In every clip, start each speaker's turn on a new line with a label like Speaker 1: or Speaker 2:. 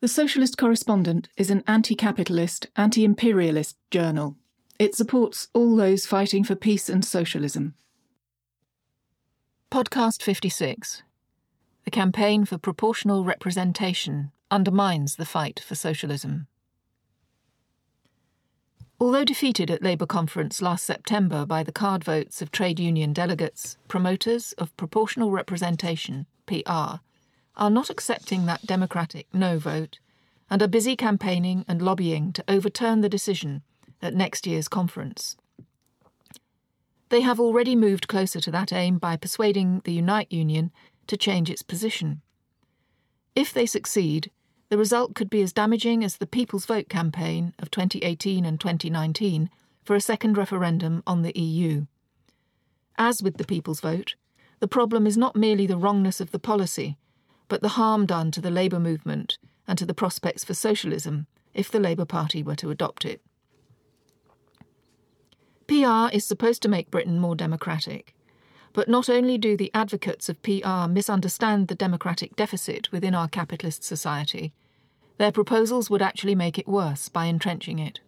Speaker 1: The Socialist Correspondent is an anti capitalist, anti imperialist journal. It supports all those fighting for peace and socialism.
Speaker 2: Podcast 56 The campaign for proportional representation undermines the fight for socialism. Although defeated at Labour conference last September by the card votes of trade union delegates, promoters of proportional representation, PR, are not accepting that democratic no vote and are busy campaigning and lobbying to overturn the decision at next year's conference. They have already moved closer to that aim by persuading the Unite Union to change its position. If they succeed, the result could be as damaging as the People's Vote campaign of 2018 and 2019 for a second referendum on the EU. As with the People's Vote, the problem is not merely the wrongness of the policy, but the harm done to the Labour movement and to the prospects for socialism if the Labour Party were to adopt it. PR is supposed to make Britain more democratic. But not only do the advocates of PR misunderstand the democratic deficit within our capitalist society, their proposals would actually make it worse by entrenching it.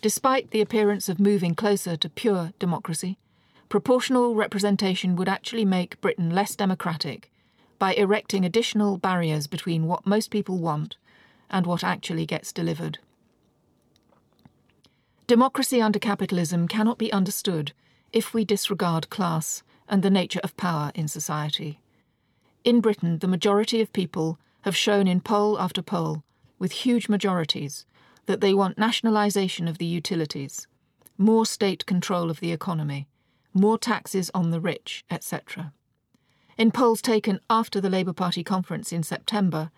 Speaker 2: Despite the appearance of moving closer to pure democracy, proportional representation would actually make Britain less democratic by erecting additional barriers between what most people want and what actually gets delivered. Democracy under capitalism cannot be understood if we disregard class and the nature of power in society. In Britain, the majority of people have shown in poll after poll, with huge majorities, that they want nationalisation of the utilities, more state control of the economy, more taxes on the rich, etc. In polls taken after the Labour Party conference in September,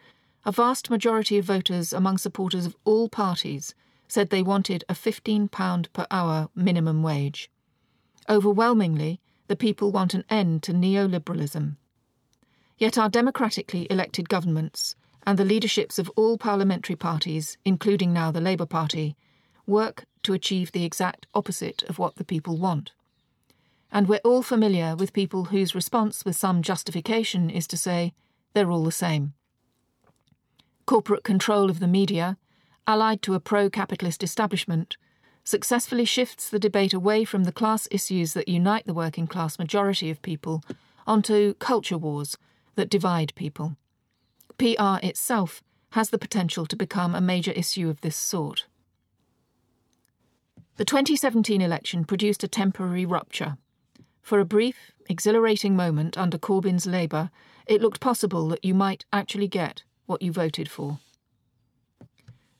Speaker 2: a vast majority of voters among supporters of all parties said they wanted a £15 per hour minimum wage. Overwhelmingly, the people want an end to neoliberalism. Yet our democratically elected governments and the leaderships of all parliamentary parties, including now the Labour Party, work to achieve the exact opposite of what the people want and we're all familiar with people whose response with some justification is to say, they're all the same. Corporate control of the media, allied to a pro capitalist establishment, successfully shifts the debate away from the class issues that unite the working class majority of people onto culture wars that divide people. PR itself has the potential to become a major issue of this sort. The 2017 election produced a temporary rupture for a brief, exhilarating moment under Corbyn's Labour, it looked possible that you might actually get what you voted for.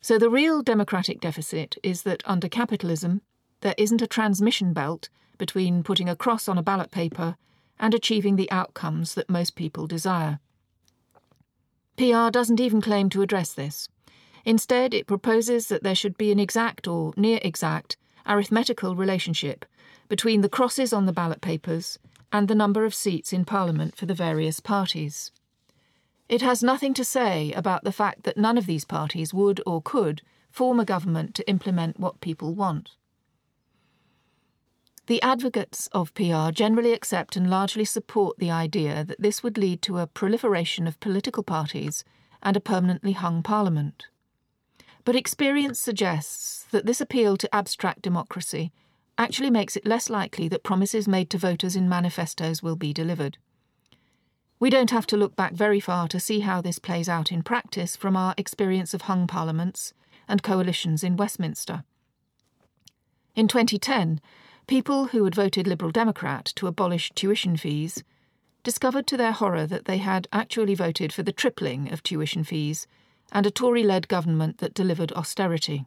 Speaker 2: So the real democratic deficit is that under capitalism, there isn't a transmission belt between putting a cross on a ballot paper and achieving the outcomes that most people desire. PR doesn't even claim to address this. Instead, it proposes that there should be an exact or near exact arithmetical relationship between the crosses on the ballot papers and the number of seats in Parliament for the various parties. It has nothing to say about the fact that none of these parties would or could form a government to implement what people want. The advocates of PR generally accept and largely support the idea that this would lead to a proliferation of political parties and a permanently hung parliament. But experience suggests that this appeal to abstract democracy actually makes it less likely that promises made to voters in manifestos will be delivered. We don't have to look back very far to see how this plays out in practice from our experience of hung parliaments and coalitions in Westminster. In 2010, people who had voted Liberal Democrat to abolish tuition fees discovered to their horror that they had actually voted for the tripling of tuition fees and a Tory led government that delivered austerity.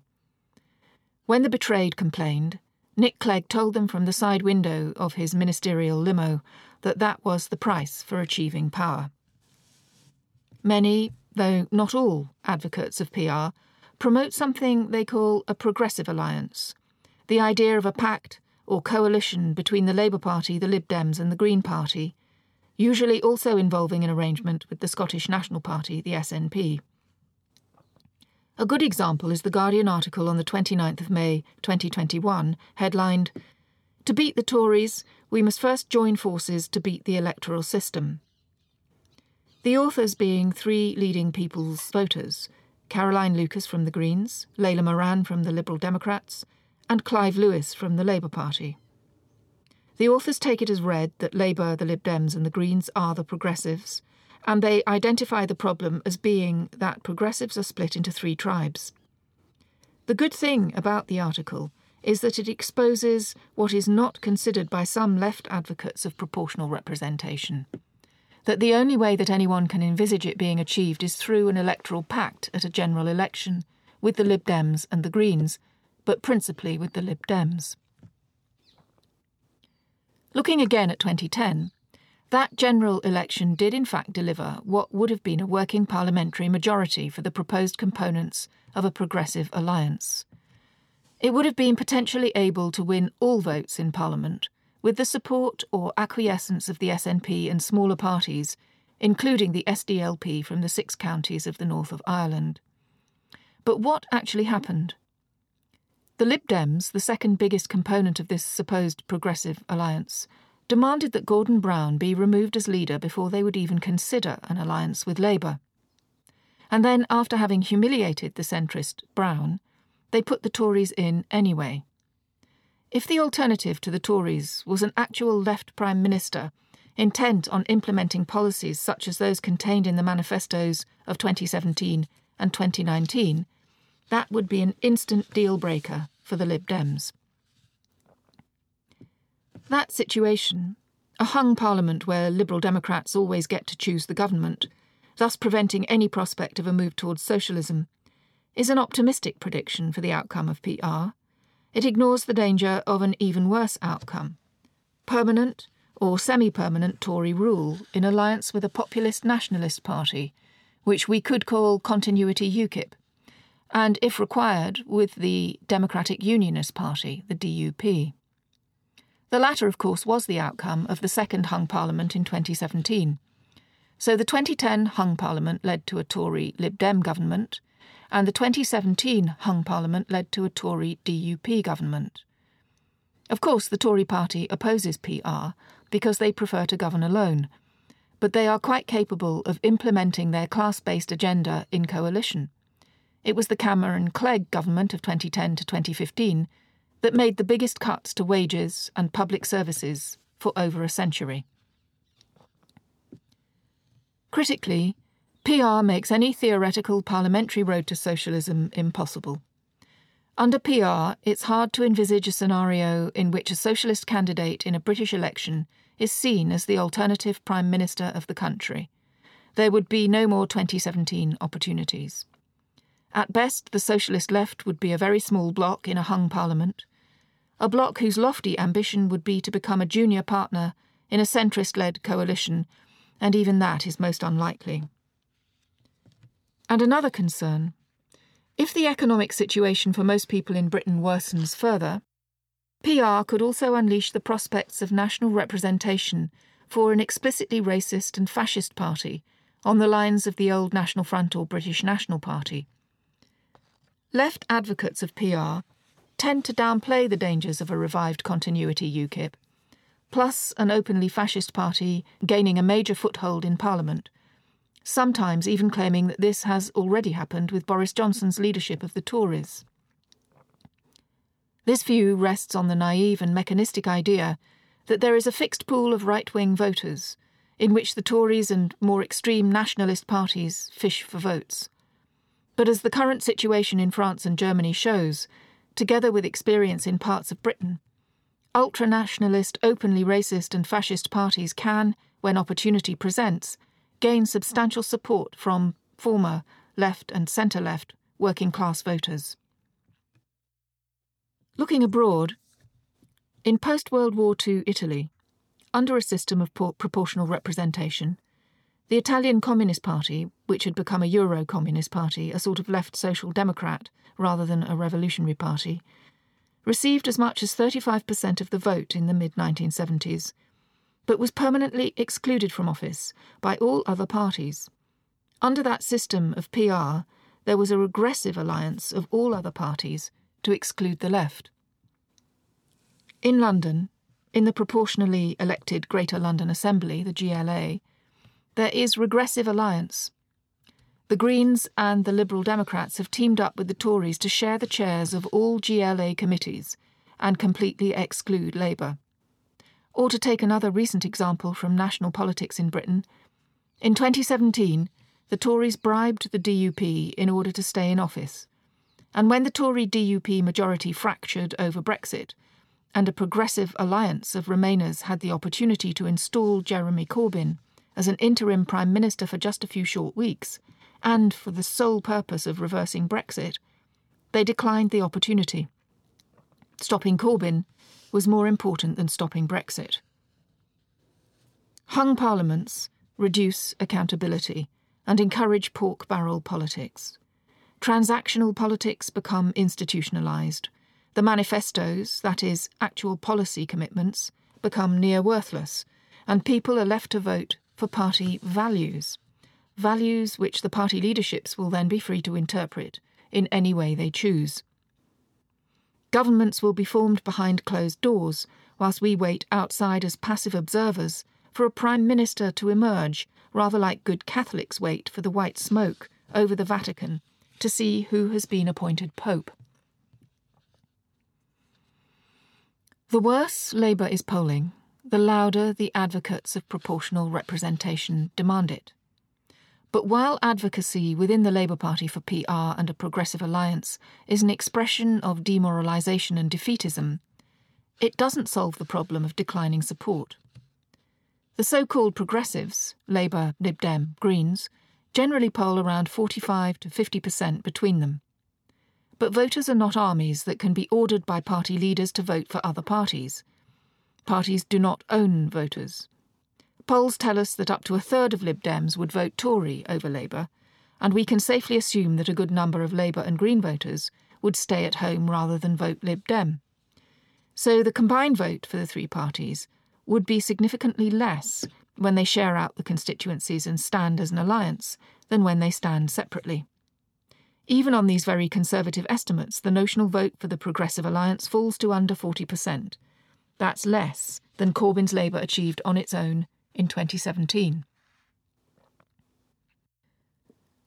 Speaker 2: When the betrayed complained, Nick Clegg told them from the side window of his ministerial limo that that was the price for achieving power. Many, though not all, advocates of PR promote something they call a progressive alliance the idea of a pact or coalition between the Labour Party, the Lib Dems, and the Green Party, usually also involving an arrangement with the Scottish National Party, the SNP. A good example is the Guardian article on the 29th of May 2021, headlined To beat the Tories, we must first join forces to beat the electoral system. The authors being three leading People's voters Caroline Lucas from the Greens, Layla Moran from the Liberal Democrats, and Clive Lewis from the Labour Party. The authors take it as read that Labour, the Lib Dems, and the Greens are the progressives, and they identify the problem as being that progressives are split into three tribes. The good thing about the article is that it exposes what is not considered by some left advocates of proportional representation that the only way that anyone can envisage it being achieved is through an electoral pact at a general election with the Lib Dems and the Greens, but principally with the Lib Dems. Looking again at 2010, that general election did in fact deliver what would have been a working parliamentary majority for the proposed components of a progressive alliance. It would have been potentially able to win all votes in Parliament with the support or acquiescence of the SNP and smaller parties, including the SDLP from the six counties of the north of Ireland. But what actually happened? The Lib Dems, the second biggest component of this supposed progressive alliance, demanded that Gordon Brown be removed as leader before they would even consider an alliance with Labour. And then, after having humiliated the centrist Brown, they put the Tories in anyway. If the alternative to the Tories was an actual left Prime Minister intent on implementing policies such as those contained in the manifestos of 2017 and 2019, that would be an instant deal breaker for the Lib Dems. That situation, a hung parliament where Liberal Democrats always get to choose the government, thus preventing any prospect of a move towards socialism, is an optimistic prediction for the outcome of PR it ignores the danger of an even worse outcome permanent or semi permanent Tory rule in alliance with a populist nationalist party, which we could call Continuity UKIP, and, if required, with the Democratic Unionist Party, the DUP. The latter, of course, was the outcome of the second hung parliament in 2017. So the 2010 hung parliament led to a Tory Lib Dem government, and the 2017 hung parliament led to a Tory DUP government. Of course, the Tory party opposes PR because they prefer to govern alone, but they are quite capable of implementing their class based agenda in coalition. It was the Cameron Clegg government of 2010 to 2015 that made the biggest cuts to wages and public services for over a century. Critically, PR makes any theoretical parliamentary road to socialism impossible. Under PR, it's hard to envisage a scenario in which a socialist candidate in a British election is seen as the alternative Prime Minister of the country. There would be no more 2017 opportunities. At best, the socialist left would be a very small bloc in a hung parliament, a bloc whose lofty ambition would be to become a junior partner in a centrist led coalition, and even that is most unlikely. And another concern if the economic situation for most people in Britain worsens further, PR could also unleash the prospects of national representation for an explicitly racist and fascist party on the lines of the old National Front or British National Party. Left advocates of PR tend to downplay the dangers of a revived continuity UKIP, plus an openly fascist party gaining a major foothold in Parliament sometimes even claiming that this has already happened with Boris Johnson's leadership of the Tories. This view rests on the naive and mechanistic idea that there is a fixed pool of right wing voters, in which the Tories and more extreme nationalist parties fish for votes. But as the current situation in France and Germany shows, together with experience in parts of Britain, ultra nationalist, openly racist, and fascist parties can, when opportunity presents, gain substantial support from former left and centre left working class voters. Looking abroad, in post World War II Italy, under a system of proportional representation, the Italian Communist Party, which had become a Euro Communist Party, a sort of left social democrat rather than a revolutionary party, received as much as 35% of the vote in the mid 1970s but was permanently excluded from office by all other parties. Under that system of PR, there was a regressive alliance of all other parties to exclude the left. In London, in the proportionally elected Greater London Assembly, the GLA, there is regressive alliance. The Greens and the Liberal Democrats have teamed up with the Tories to share the chairs of all GLA committees and completely exclude Labour. Or to take another recent example from national politics in Britain, in 2017, the Tories bribed the DUP in order to stay in office. And when the Tory DUP majority fractured over Brexit, and a progressive alliance of Remainers had the opportunity to install Jeremy Corbyn as an interim Prime Minister for just a few short weeks, and for the sole purpose of reversing Brexit, they declined the opportunity. Stopping Corbyn was more important than stopping Brexit. Hung parliaments reduce accountability and encourage pork barrel politics. Transactional politics become institutionalised. The manifestos, that is, actual policy commitments, become near worthless, and people are left to vote for party values. Values which the party leaderships will then be free to interpret in any way they choose. Governments will be formed behind closed doors, whilst we wait outside as passive observers for a Prime Minister to emerge, rather like good Catholics wait for the white smoke over the Vatican to see who has been appointed Pope. The worse Labour is polling, the louder the advocates of proportional representation demand it. But while advocacy within the Labour Party for PR and a progressive alliance is an expression of demoralisation and defeatism, it doesn't solve the problem of declining support. The so called progressives, Labour, Lib Dem, Greens, generally poll around 45 to 50% between them. But voters are not armies that can be ordered by party leaders to vote for other parties. Parties do not own voters. Polls tell us that up to a third of Lib Dems would vote Tory over Labour, and we can safely assume that a good number of Labour and Green voters would stay at home rather than vote Lib Dem. So the combined vote for the three parties would be significantly less when they share out the constituencies and stand as an alliance than when they stand separately. Even on these very conservative estimates, the notional vote for the Progressive Alliance falls to under 40%. That's less than Corbyn's Labour achieved on its own in 2017.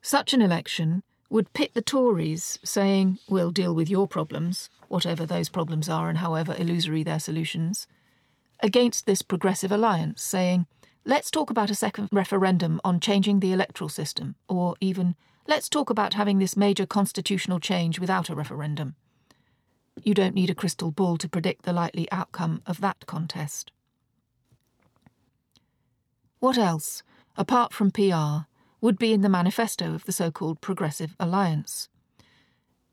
Speaker 2: Such an election would pit the Tories, saying, We'll deal with your problems, whatever those problems are and however illusory their solutions, against this progressive alliance, saying, Let's talk about a second referendum on changing the electoral system, or even, let's talk about having this major constitutional change without a referendum. You don't need a crystal ball to predict the likely outcome of that contest. What else, apart from PR, would be in the manifesto of the so called Progressive Alliance?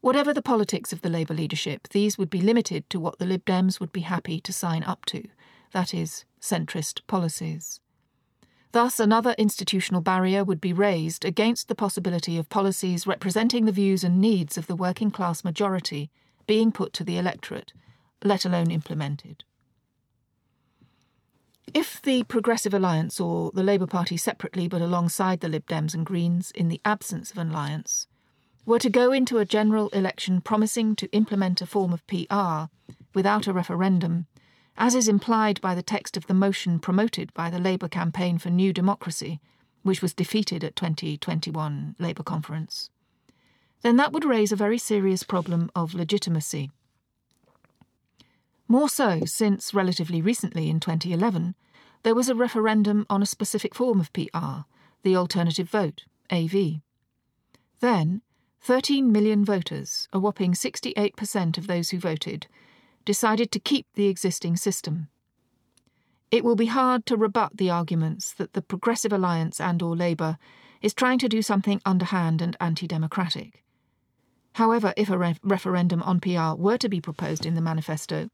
Speaker 2: Whatever the politics of the Labour leadership, these would be limited to what the Lib Dems would be happy to sign up to that is, centrist policies. Thus, another institutional barrier would be raised against the possibility of policies representing the views and needs of the working class majority being put to the electorate, let alone implemented. If the Progressive Alliance or the Labour Party separately but alongside the Lib Dems and Greens in the absence of an alliance were to go into a general election promising to implement a form of PR without a referendum, as is implied by the text of the motion promoted by the Labour campaign for New Democracy, which was defeated at 2021 Labour conference, then that would raise a very serious problem of legitimacy. More so since, relatively recently in 2011, there was a referendum on a specific form of PR, the alternative vote, AV. Then, 13 million voters, a whopping 68% of those who voted, decided to keep the existing system. It will be hard to rebut the arguments that the Progressive Alliance and or Labour is trying to do something underhand and anti-democratic. However, if a re- referendum on PR were to be proposed in the manifesto,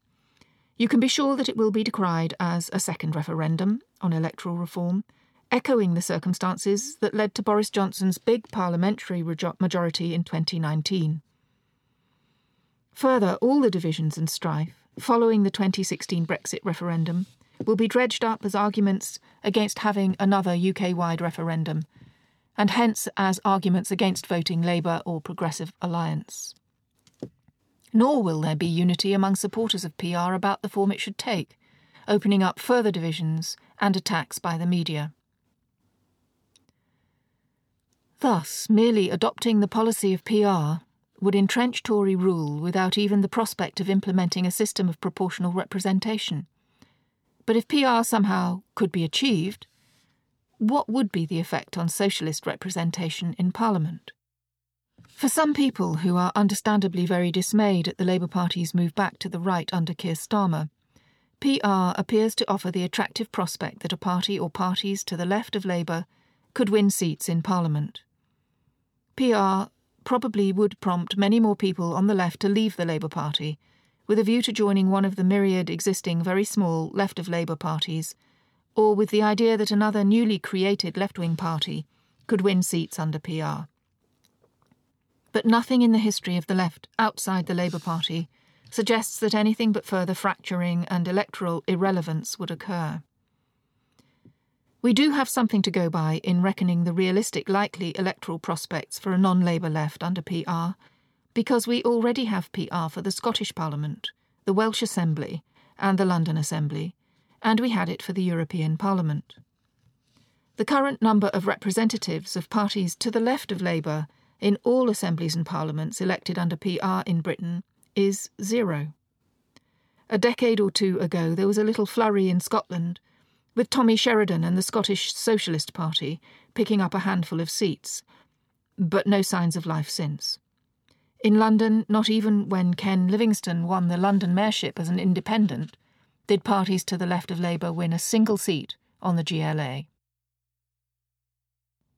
Speaker 2: you can be sure that it will be decried as a second referendum on electoral reform, echoing the circumstances that led to Boris Johnson's big parliamentary majority in 2019. Further, all the divisions and strife following the 2016 Brexit referendum will be dredged up as arguments against having another UK wide referendum, and hence as arguments against voting Labour or Progressive Alliance nor will there be unity among supporters of PR about the form it should take, opening up further divisions and attacks by the media. Thus, merely adopting the policy of PR would entrench Tory rule without even the prospect of implementing a system of proportional representation. But if PR somehow could be achieved, what would be the effect on socialist representation in Parliament? For some people who are understandably very dismayed at the Labour Party's move back to the right under Keir Starmer, PR appears to offer the attractive prospect that a party or parties to the left of Labour could win seats in Parliament. PR probably would prompt many more people on the left to leave the Labour Party, with a view to joining one of the myriad existing very small left of Labour parties, or with the idea that another newly created left wing party could win seats under PR. But nothing in the history of the left outside the Labour Party suggests that anything but further fracturing and electoral irrelevance would occur. We do have something to go by in reckoning the realistic likely electoral prospects for a non Labour left under PR, because we already have PR for the Scottish Parliament, the Welsh Assembly, and the London Assembly, and we had it for the European Parliament. The current number of representatives of parties to the left of Labour in all assemblies and parliaments elected under PR in Britain is zero. A decade or two ago, there was a little flurry in Scotland with Tommy Sheridan and the Scottish Socialist Party picking up a handful of seats, but no signs of life since. In London, not even when Ken Livingstone won the London mayorship as an independent, did parties to the left of Labour win a single seat on the GLA.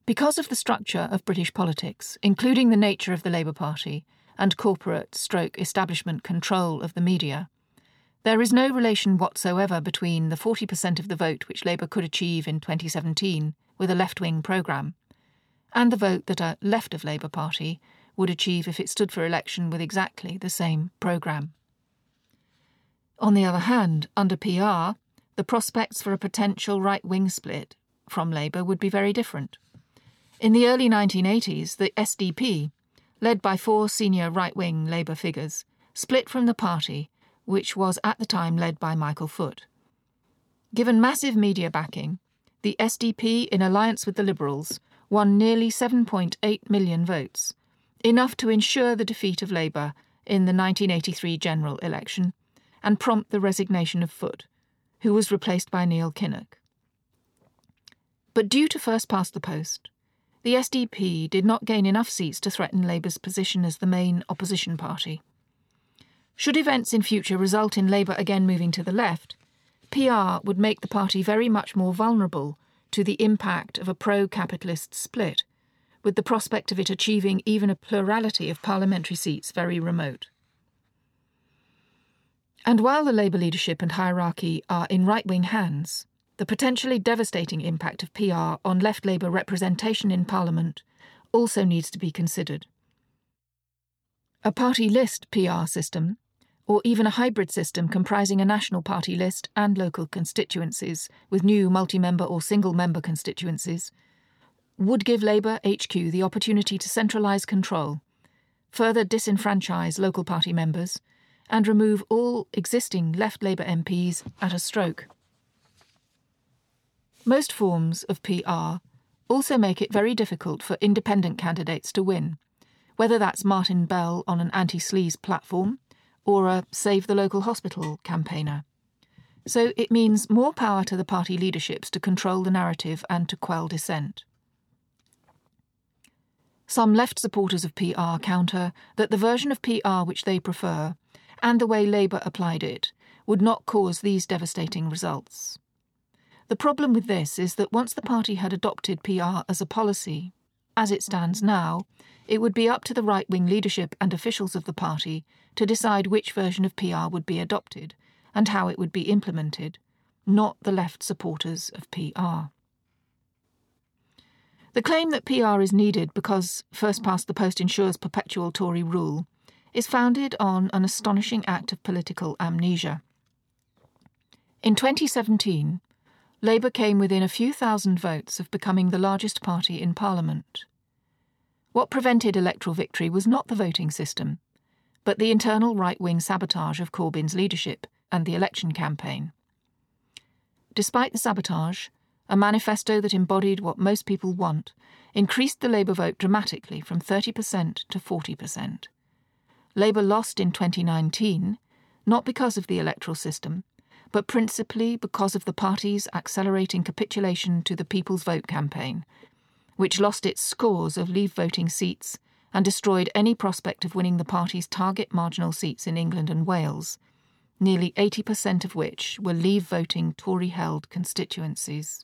Speaker 2: Because of the structure of British politics, including the nature of the Labour Party and corporate stroke establishment control of the media, there is no relation whatsoever between the 40% of the vote which Labour could achieve in 2017 with a left wing programme and the vote that a left of Labour Party would achieve if it stood for election with exactly the same programme. On the other hand, under PR, the prospects for a potential right wing split from Labour would be very different. In the early 1980s, the SDP, led by four senior right wing Labour figures, split from the party which was at the time led by Michael Foot. Given massive media backing, the SDP, in alliance with the Liberals, won nearly 7.8 million votes, enough to ensure the defeat of Labour in the 1983 general election and prompt the resignation of Foot, who was replaced by Neil Kinnock. But due to first past the post, the SDP did not gain enough seats to threaten Labour's position as the main opposition party. Should events in future result in Labour again moving to the left, PR would make the party very much more vulnerable to the impact of a pro capitalist split, with the prospect of it achieving even a plurality of parliamentary seats very remote. And while the Labour leadership and hierarchy are in right wing hands, the potentially devastating impact of PR on left Labour representation in Parliament also needs to be considered. A party list PR system or even a hybrid system comprising a national party list and local constituencies, with new multi member or single member constituencies, would give Labour HQ the opportunity to centralise control, further disenfranchise local party members, and remove all existing left Labour MPs at a stroke. Most forms of PR also make it very difficult for independent candidates to win, whether that's Martin Bell on an anti sleaze platform or a Save the Local Hospital campaigner. So it means more power to the party leaderships to control the narrative and to quell dissent. Some left supporters of PR counter that the version of PR which they prefer, and the way Labour applied it, would not cause these devastating results. The problem with this is that once the party had adopted PR as a policy, as it stands now, it would be up to the right wing leadership and officials of the party to decide which version of PR would be adopted and how it would be implemented, not the left supporters of PR. The claim that PR is needed because first past the post ensures perpetual Tory rule is founded on an astonishing act of political amnesia. In 2017, Labour came within a few thousand votes of becoming the largest party in Parliament. What prevented electoral victory was not the voting system, but the internal right wing sabotage of Corbyn's leadership and the election campaign. Despite the sabotage, a manifesto that embodied what most people want, increased the Labour vote dramatically from 30% to 40%. Labour lost in 2019, not because of the electoral system, but principally because of the party's accelerating capitulation to the People's Vote campaign, which lost its scores of leave voting seats and destroyed any prospect of winning the party's target marginal seats in England and Wales, nearly 80% of which were leave voting Tory held constituencies.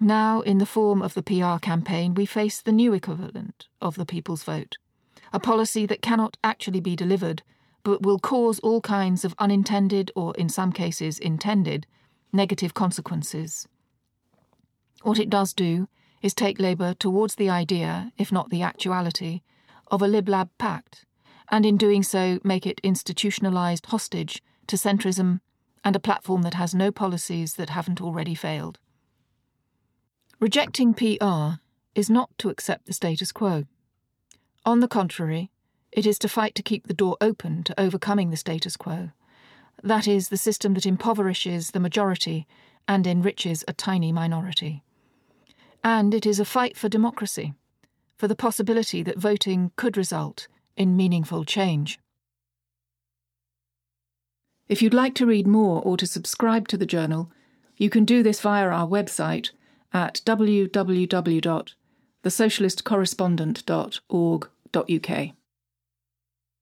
Speaker 2: Now, in the form of the PR campaign, we face the new equivalent of the people's vote, a policy that cannot actually be delivered, but will cause all kinds of unintended, or in some cases intended, negative consequences. What it does do is take Labour towards the idea, if not the actuality, of a Lib Lab pact, and in doing so make it institutionalised hostage to centrism and a platform that has no policies that haven't already failed. Rejecting PR is not to accept the status quo. On the contrary, it is to fight to keep the door open to overcoming the status quo. That is, the system that impoverishes the majority and enriches a tiny minority. And it is a fight for democracy, for the possibility that voting could result in meaningful change.
Speaker 1: If you'd like to read more or to subscribe to the journal, you can do this via our website at www.thesocialistcorrespondent.org.uk.